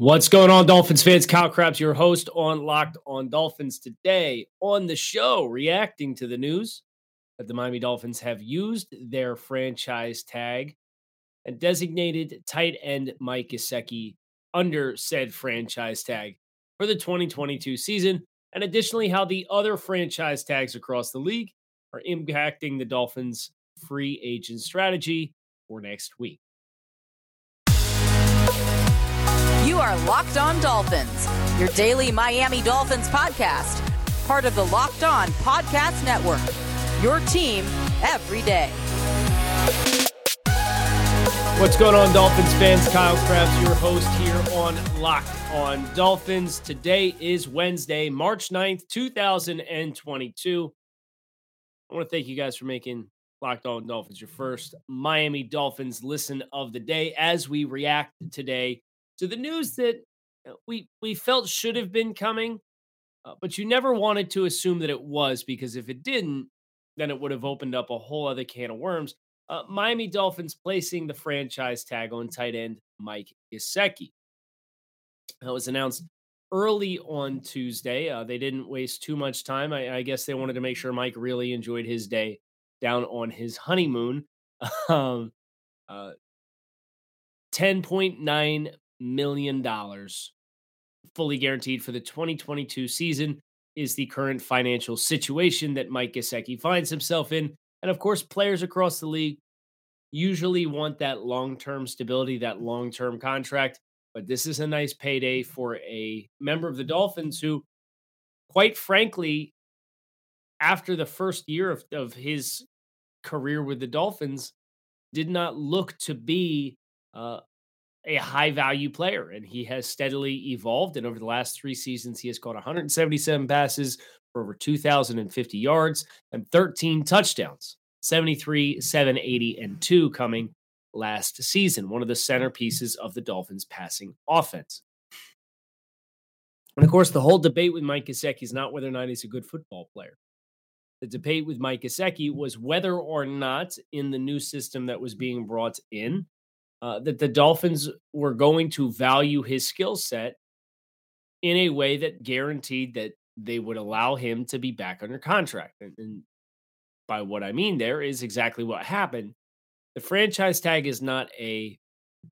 What's going on, Dolphins fans? Kyle Crabbs, your host on Locked On Dolphins. Today on the show, reacting to the news that the Miami Dolphins have used their franchise tag and designated tight end Mike Gesicki under said franchise tag for the 2022 season, and additionally, how the other franchise tags across the league are impacting the Dolphins' free agent strategy for next week. You are Locked On Dolphins, your daily Miami Dolphins podcast, part of the Locked On Podcast Network. Your team every day. What's going on, Dolphins fans? Kyle Crabbs, your host here on Locked On Dolphins. Today is Wednesday, March 9th, 2022. I want to thank you guys for making Locked On Dolphins your first Miami Dolphins listen of the day as we react today to the news that uh, we we felt should have been coming, uh, but you never wanted to assume that it was because if it didn't, then it would have opened up a whole other can of worms. Uh, Miami Dolphins placing the franchise tag on tight end Mike Gesicki. That was announced early on Tuesday. Uh, they didn't waste too much time. I, I, guess they wanted to make sure Mike really enjoyed his day down on his honeymoon. um, uh, $10.9 million dollars fully guaranteed for the 2022 season is the current financial situation that Mike Gesicki finds himself in. And of course, players across the league usually want that long term stability, that long term contract. But this is a nice payday for a member of the Dolphins who, quite frankly, after the first year of, of his career with the Dolphins, did not look to be uh, a high value player. And he has steadily evolved. And over the last three seasons, he has caught 177 passes for over 2,050 yards and 13 touchdowns 73, 780, and 2 coming last season, one of the centerpieces of the Dolphins' passing offense. And of course, the whole debate with Mike Gesicki is not whether or not he's a good football player. The debate with Mike Gesicki was whether or not, in the new system that was being brought in, uh, that the Dolphins were going to value his skill set in a way that guaranteed that they would allow him to be back under contract. And, and by what I mean there is exactly what happened. The franchise tag is not a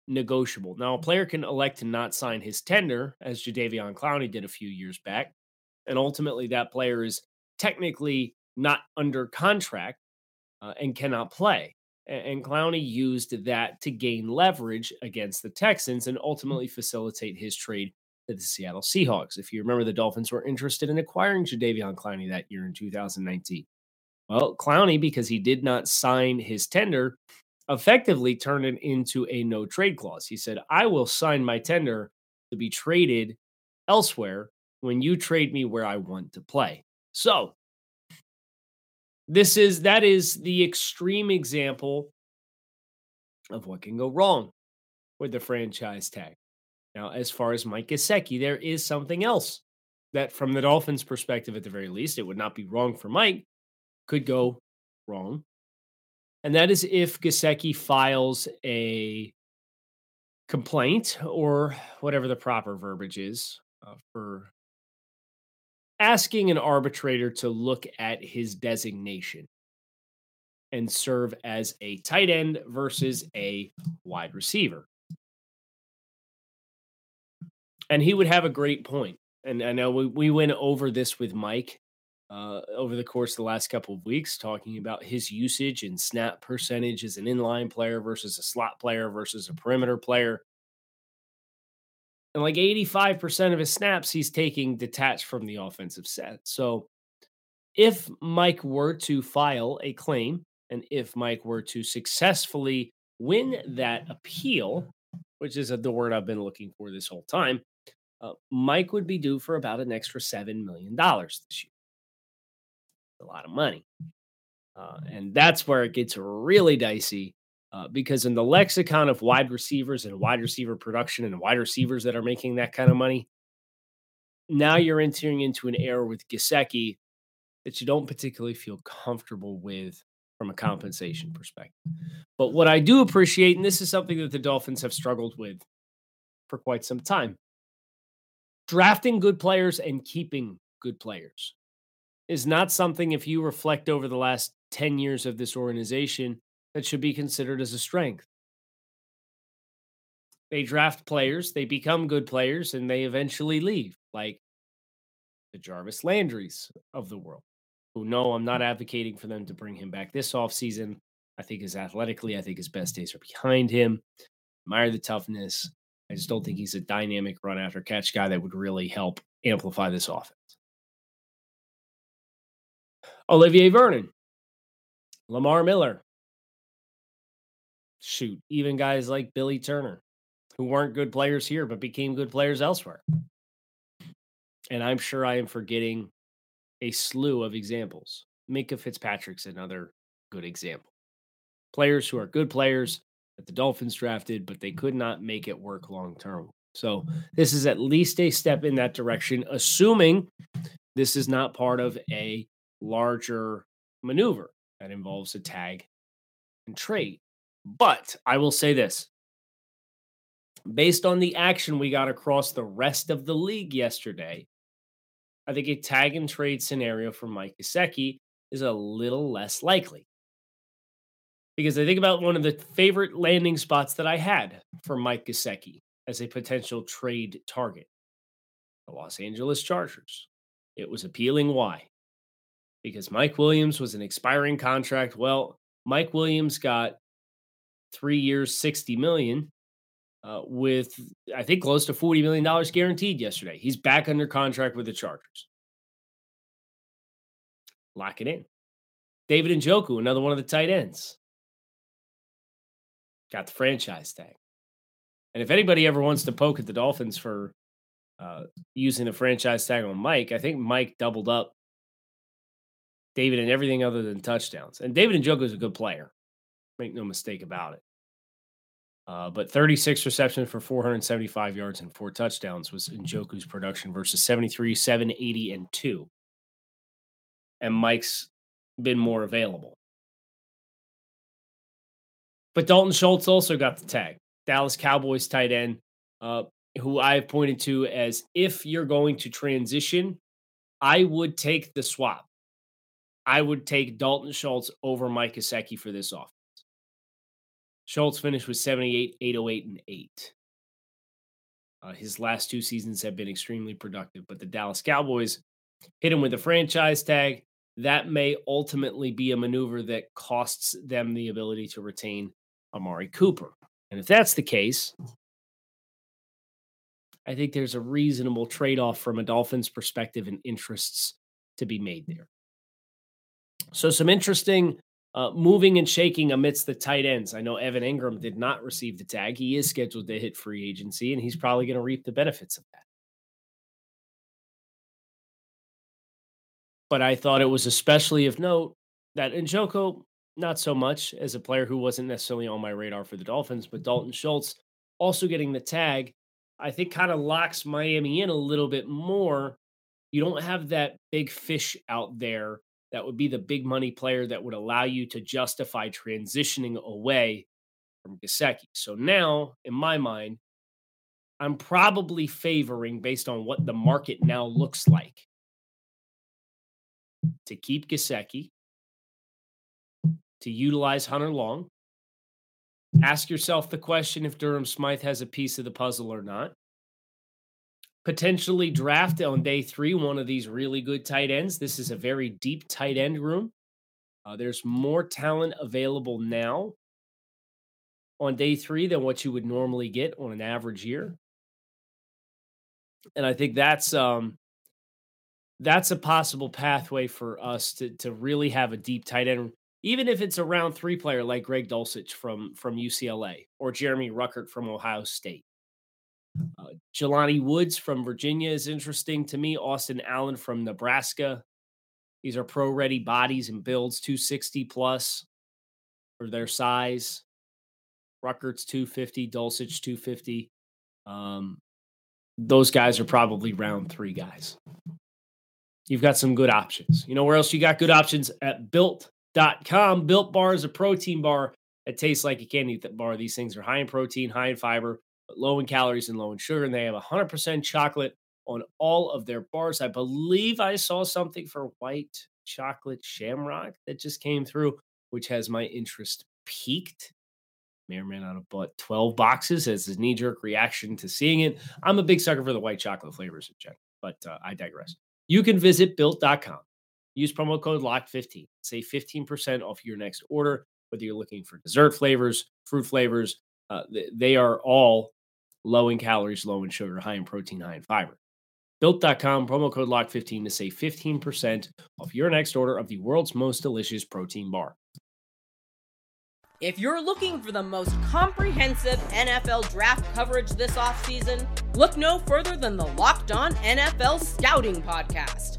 negotiable. Now, a player can elect to not sign his tender, as Jadeveon Clowney did a few years back, and ultimately that player is technically not under contract uh, and cannot play. And Clowney used that to gain leverage against the Texans and mm-hmm. ultimately facilitate his trade to the Seattle Seahawks. If you remember, the Dolphins were interested in acquiring Jadeveon Clowney that year in 2019. Well, Clowney, because he did not sign his tender, effectively turned it into a no trade clause. He said, I will sign my tender to be traded elsewhere when you trade me where I want to play. So, this is that is the extreme example of what can go wrong with the franchise tag. Now, as far as Mike Gesicki, there is something else that, from the Dolphins' perspective, at the very least, it would not be wrong for Mike could go wrong. And that is if Gesicki files a complaint or whatever the proper verbiage is uh, for asking an arbitrator to look at his designation and serve as a tight end versus a wide receiver. And he would have a great point. And I know we, we went over this with Mike uh, over the course of the last couple of weeks, talking about his usage and snap percentage as an inline player versus a slot player versus a perimeter player. And like 85% of his snaps, he's taking detached from the offensive set. So if Mike were to file a claim and if Mike were to successfully win that appeal, which is the word I've been looking for this whole time, uh, Mike would be due for about an extra $7 million this year. a lot of money. Uh, and that's where it gets really dicey uh, because in the lexicon of wide receivers and wide receiver production and wide receivers that are making that kind of money, now you're entering into an era with Gesicki that you don't particularly feel comfortable with from a compensation perspective. But what I do appreciate, and this is something that the Dolphins have struggled with for quite some time, drafting good players and keeping good players is not something, if you reflect over the last 10 years of this organization, that should be considered as a strength. They draft players, they become good players, and they eventually leave, like the Jarvis Landrys of the world, who know I'm not advocating for them to bring him back this offseason. I think his athletically, I think his best days are behind him. Admire the toughness. I just don't think he's a dynamic run after catch guy that would really help amplify this offense. Olivier Vernon, Lamar Miller. Shoot, even guys like Billy Turner, who weren't good players here but became good players elsewhere. And I'm sure I am forgetting a slew of examples. Minkah Fitzpatrick's another good example. Players who are good players that the Dolphins drafted, but they could not make it work long term. So this is at least a step in that direction, assuming this is not part of a larger maneuver that involves a tag and trade. But I will say this based on the action we got across the rest of the league yesterday, I think a tag and trade scenario for Mike Gesicki is a little less likely. Because I think about one of the favorite landing spots that I had for Mike Gesicki as a potential trade target the Los Angeles Chargers. It was appealing. Why? because Mike Williams was an expiring contract. Well, Mike Williams got three years, 60 million, uh, with I think close to $40 million guaranteed yesterday. He's back under contract with the Chargers. Lock it in. David and Njoku, another one of the tight ends. Got the franchise tag. And if anybody ever wants to poke at the Dolphins for uh, using the franchise tag on Mike, I think Mike doubled up David and everything other than touchdowns. And David and Njoku is a good player. Make no mistake about it. Uh, but 36 receptions for 475 yards and four touchdowns was Njoku's production versus 73, 780, and two. And Mike's been more available. But Dalton Schultz also got the tag. Dallas Cowboys tight end, uh, who I've pointed to as if you're going to transition, I would take the swap. I would take Dalton Schultz over Mike Gesicki for this offense. Schultz finished with 78, 808, and 8. Uh, his last two seasons have been extremely productive, but the Dallas Cowboys hit him with a franchise tag. That may ultimately be a maneuver that costs them the ability to retain Amari Cooper. And if that's the case, I think there's a reasonable trade off from a Dolphins perspective and interests to be made there. So some interesting uh, moving and shaking amidst the tight ends. I know Evan Engram did not receive the tag. He is scheduled to hit free agency, and he's probably going to reap the benefits of that. But I thought it was especially of note that Njoku, not so much as a player who wasn't necessarily on my radar for the Dolphins, but Dalton Schultz also getting the tag, I think kind of locks Miami in a little bit more. You don't have that big fish out there that would be the big money player that would allow you to justify transitioning away from Gesicki. So now, in my mind, I'm probably favoring, based on what the market now looks like, to keep Gesicki, to utilize Hunter Long. Ask yourself the question if Durham Smythe has a piece of the puzzle or not potentially draft on day three one of these really good tight ends. This is a very deep tight end room. Uh, there's more talent available now on day three than what you would normally get on an average year. And I think that's um, that's a possible pathway for us to to really have a deep tight end, even if it's a round three player like Greg Dulcich from from UCLA or Jeremy Ruckert from Ohio State. Uh, Jelani Woods from Virginia is interesting to me. Austin Allen from Nebraska. These are pro ready bodies and builds, 260 plus for their size. Ruckert's 250, Dulcich 250. Um, those guys are probably round three guys. You've got some good options. You know where else you got good options? At built.com. Built Bar is a protein bar that tastes like a candy bar. These things are high in protein, high in fiber, but low in calories and low in sugar. And they have 100% chocolate on all of their bars. I believe I saw something for white chocolate shamrock that just came through, which has my interest peaked. May or may not have bought 12 boxes as a knee jerk reaction to seeing it. I'm a big sucker for the white chocolate flavors of but uh, I digress. You can visit built.com. Use promo code LOCK15. Save 15% off your next order, whether you're looking for dessert flavors, fruit flavors. Uh, they are all low in calories, low in sugar, high in protein, high in fiber. Built.com, promo code LOCK15 to save 15% off your next order of the world's most delicious protein bar. If you're looking for the most comprehensive NFL draft coverage this offseason, look no further than the Locked On NFL Scouting Podcast.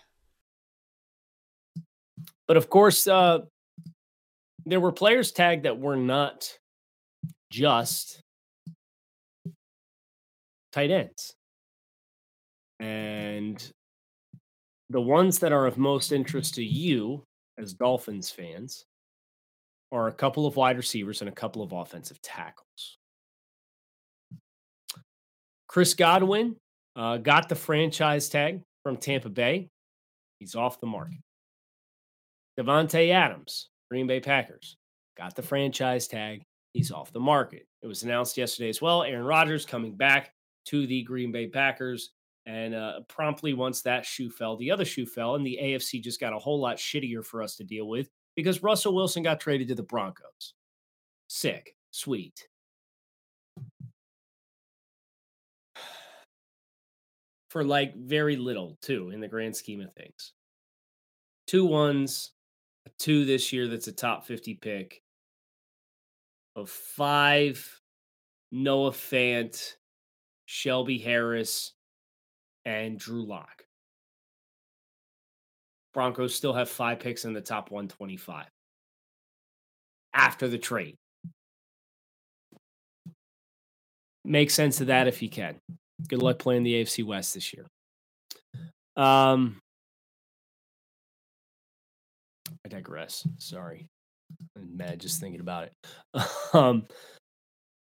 But of course, uh, there were players tagged that were not just tight ends. And the ones that are of most interest to you as Dolphins fans are a couple of wide receivers and a couple of offensive tackles. Chris Godwin uh, got the franchise tag from Tampa Bay. He's off the market. Davante Adams, Green Bay Packers, got the franchise tag. He's off the market. It was announced yesterday as well. Aaron Rodgers coming back to the Green Bay Packers. And uh, promptly, once that shoe fell, the other shoe fell, and the AFC just got a whole lot shittier for us to deal with because Russell Wilson got traded to the Broncos. Sick, sweet. For like very little, too, in the grand scheme of things. Two ones, two this year that's a top 50 pick, of five, Noah Fant, Shelby Harris, and Drew Lock. Broncos still have five picks in the top 125 after the trade. Make sense of that if you can. Good luck playing the AFC West this year. Um, I digress. Sorry, I'm mad just thinking about it. um,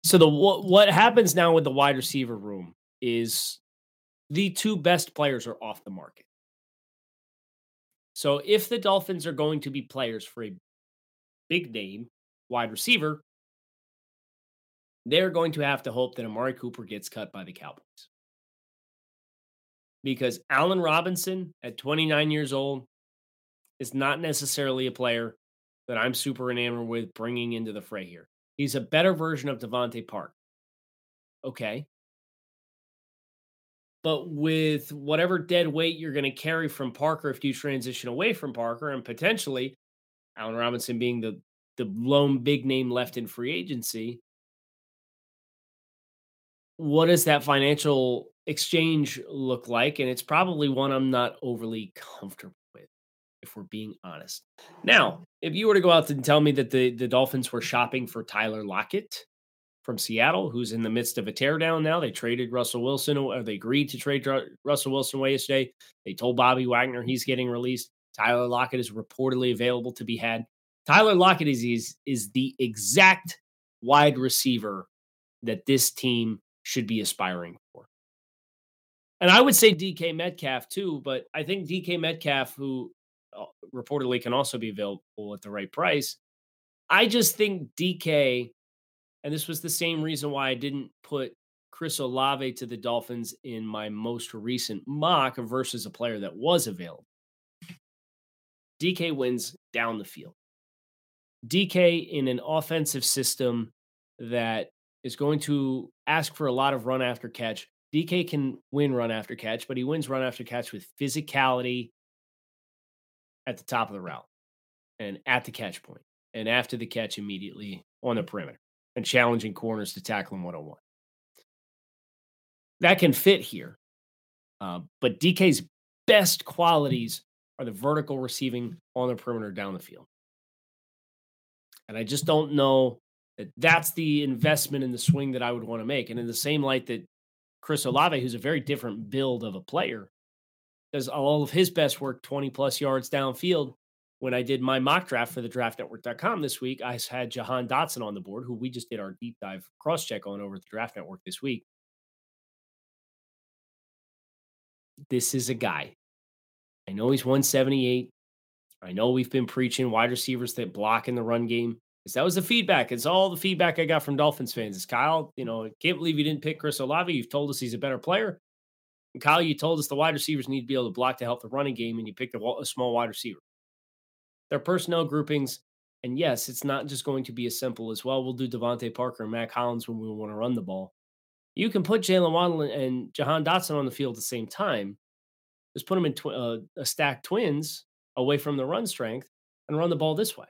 so the what, what happens now with the wide receiver room is the two best players are off the market. So if the Dolphins are going to be players for a big name wide receiver, they're going to have to hope that Amari Cooper gets cut by the Cowboys. Because Allen Robinson at 29 years old is not necessarily a player that I'm super enamored with bringing into the fray here. He's a better version of DeVante Park. Okay. But with whatever dead weight you're going to carry from Parker if you transition away from Parker and potentially Allen Robinson being the the lone big name left in free agency, what does that financial exchange look like? And it's probably one I'm not overly comfortable if we're being honest. Now, if you were to go out and tell me that the, the Dolphins were shopping for Tyler Lockett from Seattle, who's in the midst of a teardown now. They traded Russell Wilson, or they agreed to trade Russell Wilson away yesterday. They told Bobby Wagner he's getting released. Tyler Lockett is reportedly available to be had. Tyler Lockett is, is, is the exact wide receiver that this team should be aspiring for. And I would say DK Metcalf too, but I think DK Metcalf, who Uh, reportedly can also be available at the right price, I just think DK and this was the same reason why I didn't put Chris Olave to the Dolphins in my most recent mock versus a player that was available. DK wins down the field. DK in an offensive system that is going to ask for a lot of run after catch. DK can win run after catch, but he wins run after catch with physicality at the top of the route and at the catch point and after the catch immediately on the perimeter and challenging corners to tackle him one on one. That can fit here. Uh, but DK's best qualities are the vertical receiving on the perimeter down the field. And I just don't know that that's the investment in the swing that I would want to make. And in the same light that Chris Olave, who's a very different build of a player, does all of his best work 20 plus yards downfield. When I did my mock draft for the draftnetwork.com this week, I had Jahan Dotson on the board, who we just did our deep dive cross check on over the Draft Network this week. This is a guy. I know he's 178. I know we've been preaching wide receivers that block in the run game. Because that was the feedback. It's all the feedback I got from Dolphins fans. Is Kyle, you know, I can't believe you didn't pick Chris Olave. You've told us he's a better player. Kyle, you told us the wide receivers need to be able to block to help the running game, and you picked a, a small wide receiver. Their personnel groupings, and yes, it's not just going to be as simple as well. We'll do DeVante Parker and Mack Hollins when we want to run the ball. You can put Jaylen Waddle and Jahan Dotson on the field at the same time. Just put them in tw- uh, a stack twins away from the run strength and run the ball this way.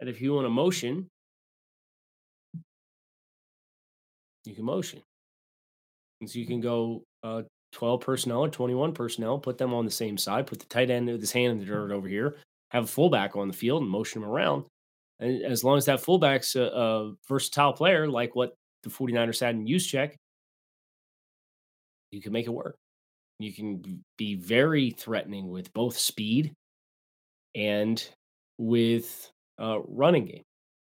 And if you want to motion, you can motion. And so you can go uh, 12 personnel or 21 personnel, put them on the same side, put the tight end with his hand in the dirt over here, have a fullback on the field and motion him around. And as long as that fullback's a, a versatile player, like what the 49ers had in Juszczyk, you can make it work. You can be very threatening with both speed and with uh, running game.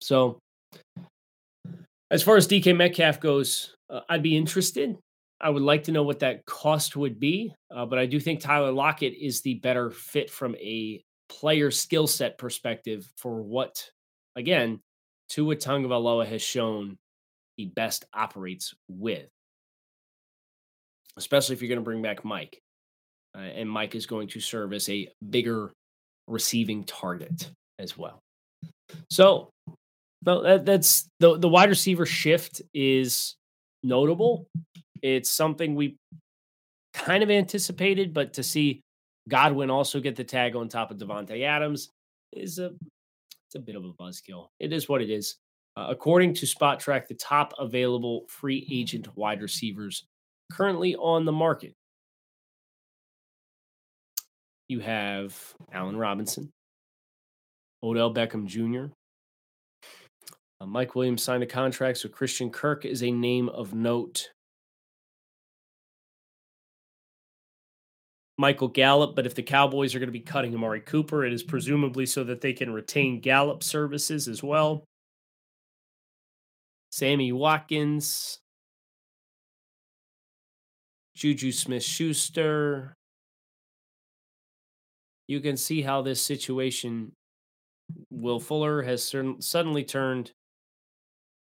So, as far as DK Metcalf goes, uh, I'd be interested. I would like to know what that cost would be, uh, but I do think Tyler Lockett is the better fit from a player skill set perspective for what, again, Tua Tagovailoa has shown he best operates with, especially if you're going to bring back Mike. Uh, and Mike is going to serve as a bigger receiving target as well. So, well, that, that's the the wide receiver shift is notable. It's something we kind of anticipated, but to see Godwin also get the tag on top of Davante Adams is a it's a bit of a buzzkill. It is what it is. Uh, according to Spotrac, the top available free agent wide receivers currently on the market. You have Allen Robinson, Odell Beckham Jr. Uh, Mike Williams signed a contract, so Christian Kirk is a name of note. Michael Gallup, but if the Cowboys are going to be cutting Amari Cooper, it is presumably so that they can retain Gallup services as well. Sammy Watkins, Juju Smith Schuster. You can see how this situation Will Fuller has suddenly turned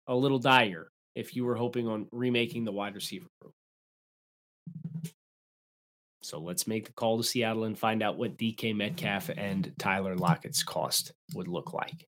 a little dire if you were hoping on remaking the wide receiver group. So let's make the call to Seattle and find out what DK Metcalf and Tyler Lockett's cost would look like.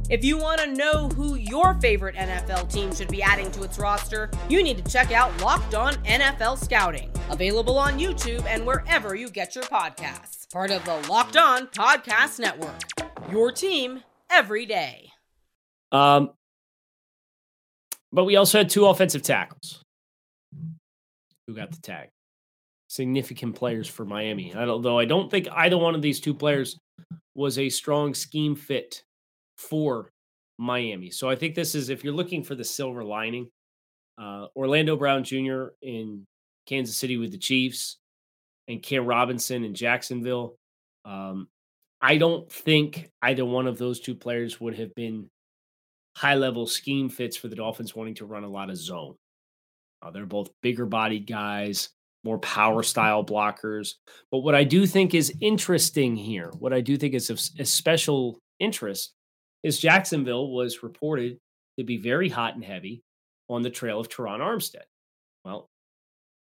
If you want to know who your favorite NFL team should be adding to its roster, you need to check out Locked On NFL Scouting, available on YouTube and wherever you get your podcasts. Part of the Locked On Podcast Network. Your team every day. Um, but we also had two offensive tackles who got the tag. Significant players for Miami. Although I don't think either one of these two players was a strong scheme fit for Miami. So I think this is, if you're looking for the silver lining, uh, Orlando Brown Jr. in Kansas City with the Chiefs and Cam Robinson in Jacksonville. Um, I don't think either one of those two players would have been high level scheme fits for the Dolphins wanting to run a lot of zone. Uh, they're both bigger bodied guys, more power style blockers. But what I do think is interesting here, what I do think is of a special interest, is Jacksonville was reported to be very hot and heavy on the trail of Terron Armstead. Well,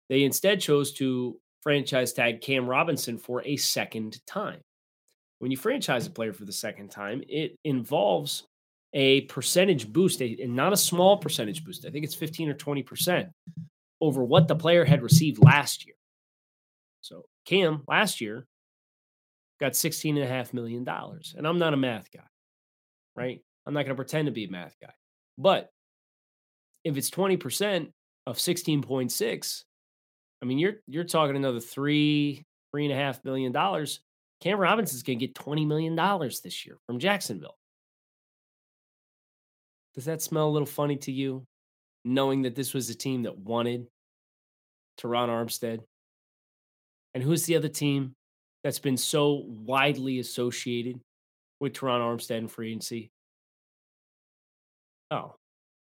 they instead chose to franchise tag Cam Robinson for a second time. When you franchise a player for the second time, it involves a percentage boost, and not a small percentage boost. I think it's 15 or 20% over what the player had received last year. So Cam last year got $16.5 million. And I'm not a math guy, Mm-hmm. right? I'm not going to pretend to be a math guy. But if it's 20% of 16.6, I mean, you're you're talking another three, three and a half million dollars. Cam Robinson's gonna get $20 million this year from Jacksonville. Does that smell a little funny to you? Knowing that this was a team that wanted Terron Armstead? And who's the other team that's been so widely associated with Terron Armstead and free agency? Oh,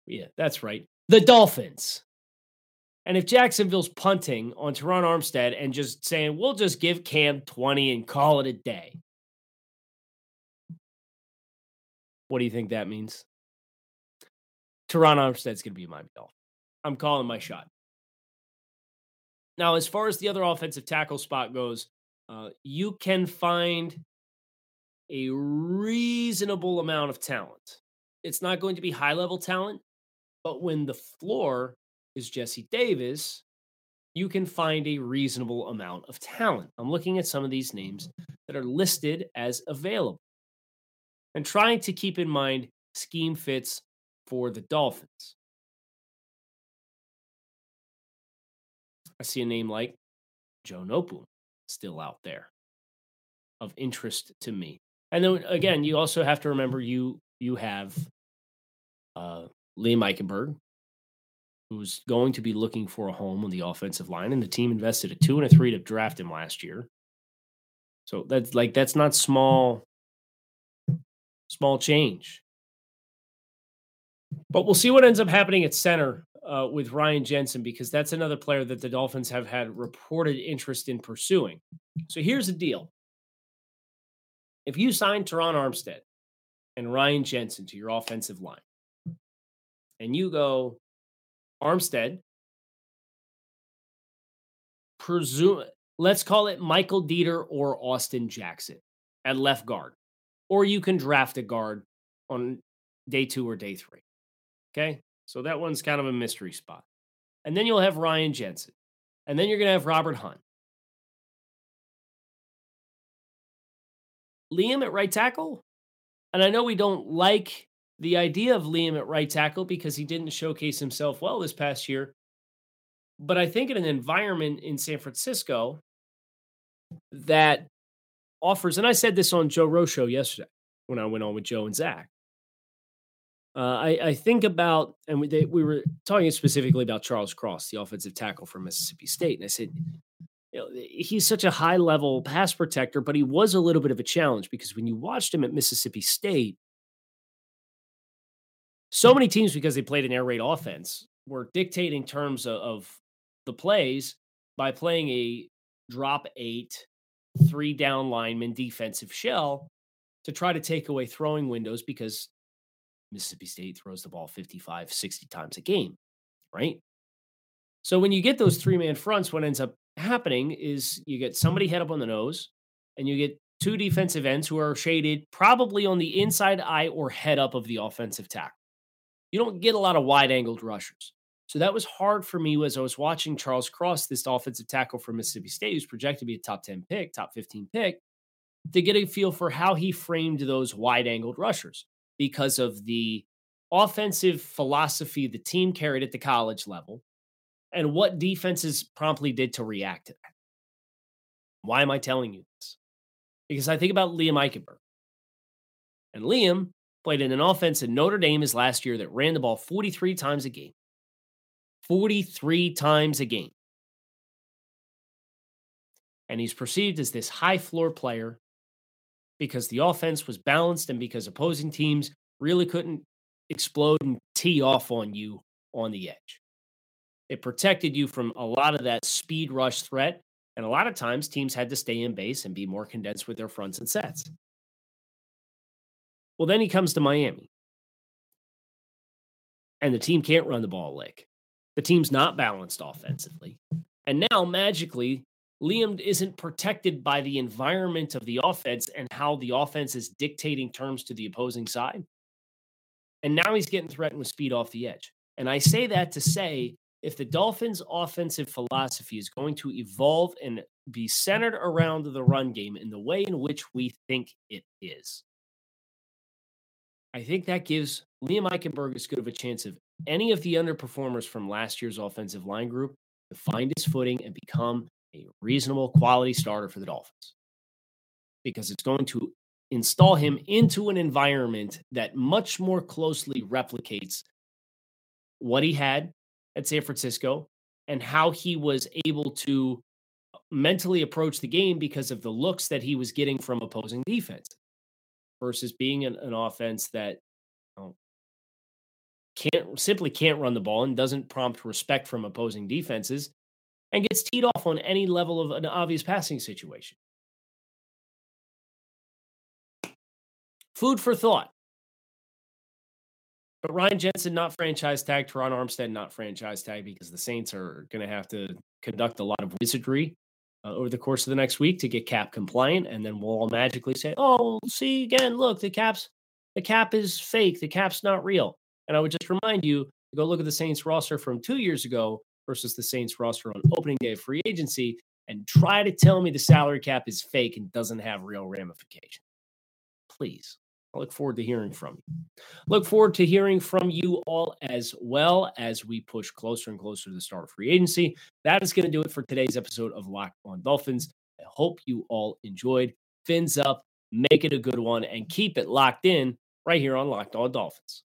yeah, that's right. The Dolphins. And if Jacksonville's punting on Terron Armstead and just saying, we'll just give Cam 20 and call it a day, what do you think that means? Terron Armstead's going to be my Dolphin. I'm calling my shot. Now, as far as the other offensive tackle spot goes, uh, you can find a reasonable amount of talent. It's not going to be high level talent, but when the floor is Jesse Davis, you can find a reasonable amount of talent. I'm looking at some of these names mm-hmm. that are listed as available and trying to keep in mind scheme fits for the Dolphins. I see a name like Joe Noteboom still out there of interest to me. And then again, you also have to remember you you have uh, Liam Eichenberg, who's going to be looking for a home on the offensive line, and the team invested a two and a three to draft him last year. So that's like that's not small, small change. But we'll see what ends up happening at center uh, with Ryan Jensen because that's another player that the Dolphins have had reported interest in pursuing. So here's the deal: if you sign Terron Armstead and Ryan Jensen to your offensive line, and you go Armstead, presume let's call it Michael Deiter or Austin Jackson at left guard, or you can draft a guard on day two or day three. Okay. So that one's kind of a mystery spot. And then you'll have Ryan Jensen. And then you're going to have Robert Hunt. Liam at right tackle. And I know we don't like the idea of Liam at right tackle because he didn't showcase himself well this past year. But I think in an environment in San Francisco that offers, and I said this on Joe show yesterday when I went on with Joe and Zach. Uh, I, I, think about, and we, they, we were talking specifically about Charles Cross, the offensive tackle from Mississippi State. And I said, know, eh, he's such a high level pass protector, but he was a little bit of a challenge because when you watched him at Mississippi State, so many teams, because they played an air raid offense, were dictating terms of, of the plays by playing a drop eight, three down lineman defensive shell to try to take away throwing windows because Mississippi State throws the ball 55, 60 times a game, right? So when you get those three man fronts, what ends up happening is you get somebody mm-hmm. head up on the nose and you get two defensive ends who are shaded probably on the inside eye or head up of the offensive tackle. You don't get a lot of wide angled rushers. So that was hard for me as I was watching Charles Cross, this offensive tackle from Mississippi State, who's projected to be a top 10 pick, top 15 pick, to get a feel for how he framed those wide angled rushers because of the offensive philosophy the team carried at the college level and what defenses promptly did to react to that. Why am I telling you this? Because I think about Liam Eichenberg. And Liam played in an offense in Notre Dame his last year that ran the ball 43 times a game. 43 times a game. And he's perceived as this high floor player because the offense was balanced and because opposing teams really couldn't explode and tee off on you on the edge. It protected you from a lot of that speed rush threat. And a lot of times teams had to stay in base and be more condensed with their fronts and sets. Well, then he comes to Miami. And the team can't run the ball lick. The team's not balanced offensively. And now, magically, Liam isn't protected by the environment of the offense and how the offense is dictating terms to the opposing side. And now he's getting threatened with speed off the edge. And I say that to say if the Dolphins' offensive philosophy is going to evolve and be centered around the run game in the way in which we think it is, I think that gives Liam Eichenberg as good of a chance of any of the underperformers from last year's offensive line group to find his footing and become a reasonable quality starter for the Dolphins. Because it's going to install him into an environment that much more closely replicates what he had at San Francisco and how he was able to uh, mentally approach the game because of the looks that he was getting from opposing defense versus being an, an offense that you know, can't simply can't run the ball and doesn't prompt respect from opposing defenses and gets teed off on any level of an obvious passing situation. Food for thought. But Ryan Jensen not franchise tag, Terron Armstead not franchise tag because the Saints are going to have to conduct a lot of wizardry uh, over the course of the next week to get cap compliant, and then we'll all magically say, "Oh, see again, look, the cap's the cap is fake, the cap's not real." And I would just remind you to go look at the Saints roster from two years ago versus the Saints roster on opening day of free agency, and try to tell me the salary cap is fake and doesn't have real ramifications. Please. I look forward to hearing from you. Look forward to hearing from you all as well as we push closer and closer to the start of free agency. That is going to do it for today's episode of Locked On Dolphins. I hope you all enjoyed. Fins up, make it a good one, and keep it locked in right here on Locked On Dolphins.